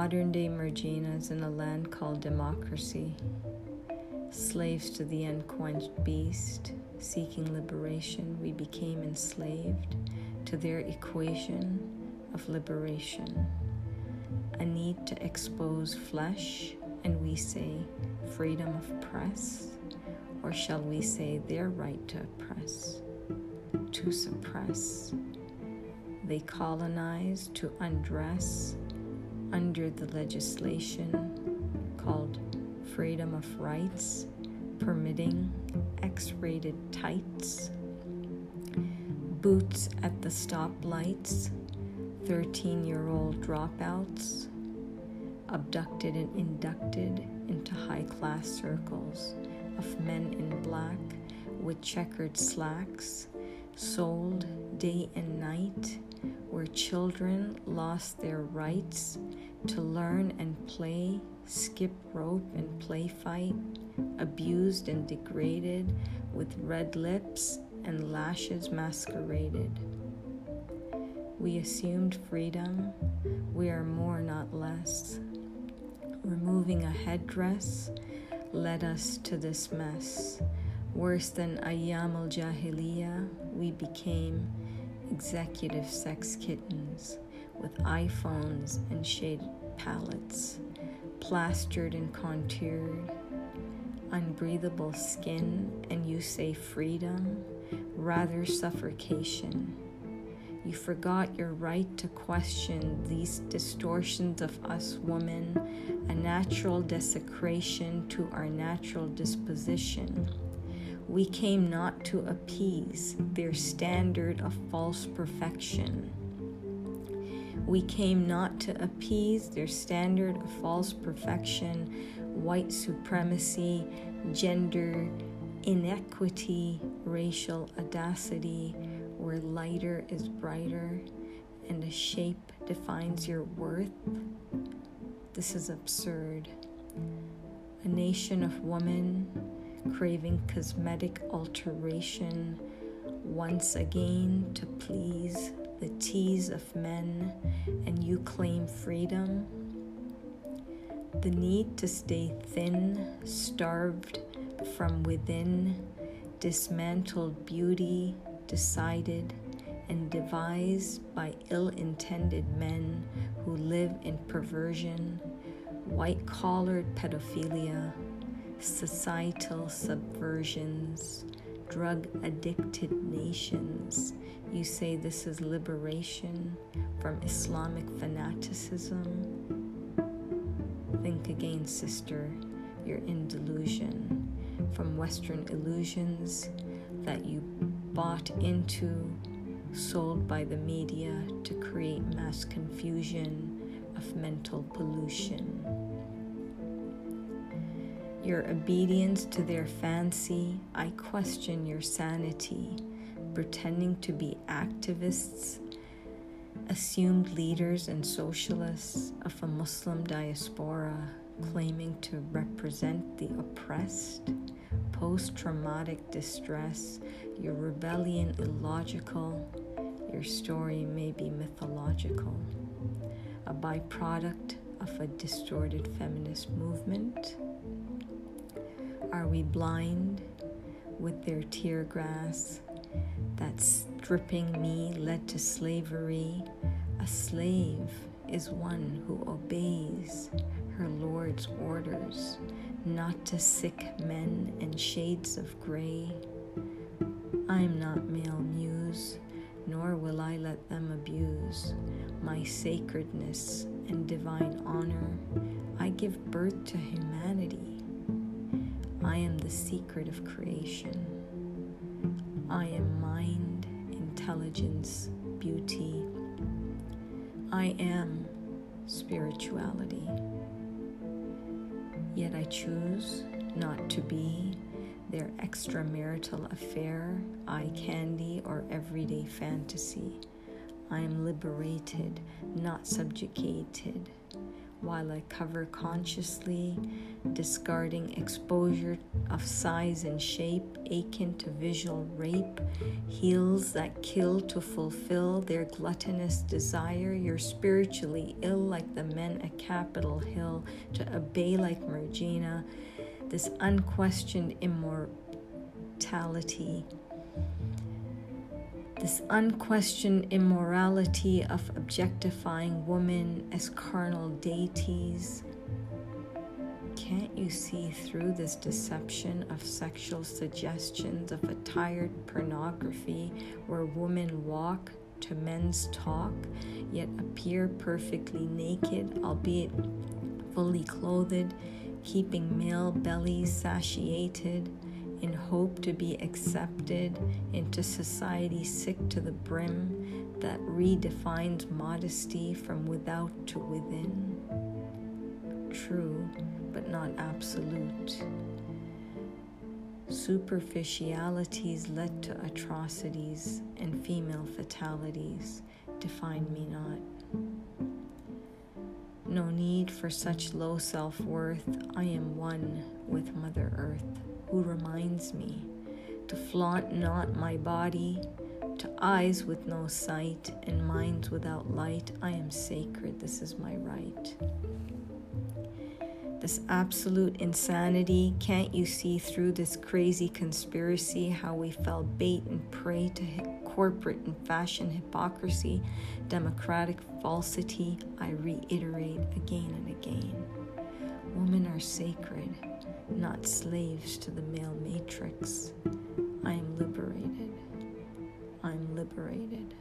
modern day Merginas in a land called democracy, slaves to the unquenched beast, seeking liberation, we became enslaved to their equation of liberation. A need to expose flesh, and we say freedom of press, or shall we say their right to oppress, to suppress? They colonize to undress under the legislation called Freedom of Rights, permitting X rated tights, boots at the stoplights, 13 year old dropouts, abducted and inducted into high class circles of men in black with checkered slacks, sold day and night, where children lost their rights to learn and play, skip rope and play fight, abused and degraded with red lips and lashes masqueraded. We assumed freedom, we are more, not less. Removing a headdress led us to this mess. Worse than Ayyam al Jahiliyyah, we became executive sex kittens with iPhones and shaded palettes, plastered and contoured, unbreathable skin, and you say freedom, rather suffocation. You forgot your right to question these distortions of us women, a natural desecration to our natural disposition. We came not to appease their standard of false perfection. We came not to appease their standard of false perfection, white supremacy, gender inequity, racial audacity, where lighter is brighter and a shape defines your worth. This is absurd. A nation of women craving cosmetic alteration once again to please the tease of men, and you claim freedom. The need to stay thin, starved from within, dismantled beauty, decided and devised by ill intended men who live in perversion, white collared pedophilia, societal subversions, drug addicted nations. You say this is liberation from Islamic fanaticism? Think again, sister, you're in delusion from Western illusions that you bought into, sold by the media to create mass confusion of mental pollution. Your obedience to their fancy, I question your sanity, pretending to be activists, assumed leaders and socialists of a Muslim diaspora claiming to represent the oppressed post traumatic distress, your rebellion illogical, your story may be mythological, a byproduct of a distorted feminist movement? Are we blind with their tear grass that stripping me led to slavery? A slave is one who obeys her Lord's orders not to sick men and shades of gray. I am not male muse, nor will I let them abuse my sacredness and divine honor. I give birth to humanity. I am the secret of creation. I am mind, intelligence, beauty. I am spirituality. Yet I choose not to be their extramarital affair, eye candy, or everyday fantasy. I am liberated, not subjugated. while I cover consciously, discarding exposure of size and shape akin to visual rape, heels that kill to fulfill their gluttonous desire. You're spiritually ill like the men at Capitol Hill, to obey like Mergina, this unquestioned immortality this unquestioned immorality of objectifying women as carnal deities. Can't you see through this deception of sexual suggestions of attired pornography where women walk to men's talk, yet appear perfectly naked, albeit fully clothed, keeping male bellies satiated? in hope to be accepted into society sick to the brim that redefines modesty from without to within. True, but not absolute. Superficialities led to atrocities and female fatalities. Define me not. No need for such low self worth. I am one with Mother Earth who reminds me to flaunt not my body, to eyes with no sight and minds without light. I am sacred, this is my right. This absolute insanity, can't you see through this crazy conspiracy how we fell bait and prey to corporate and fashion hypocrisy, democratic falsity? I reiterate again and again. Women are sacred not slaves to the male matrix. I am liberated. I'm liberated.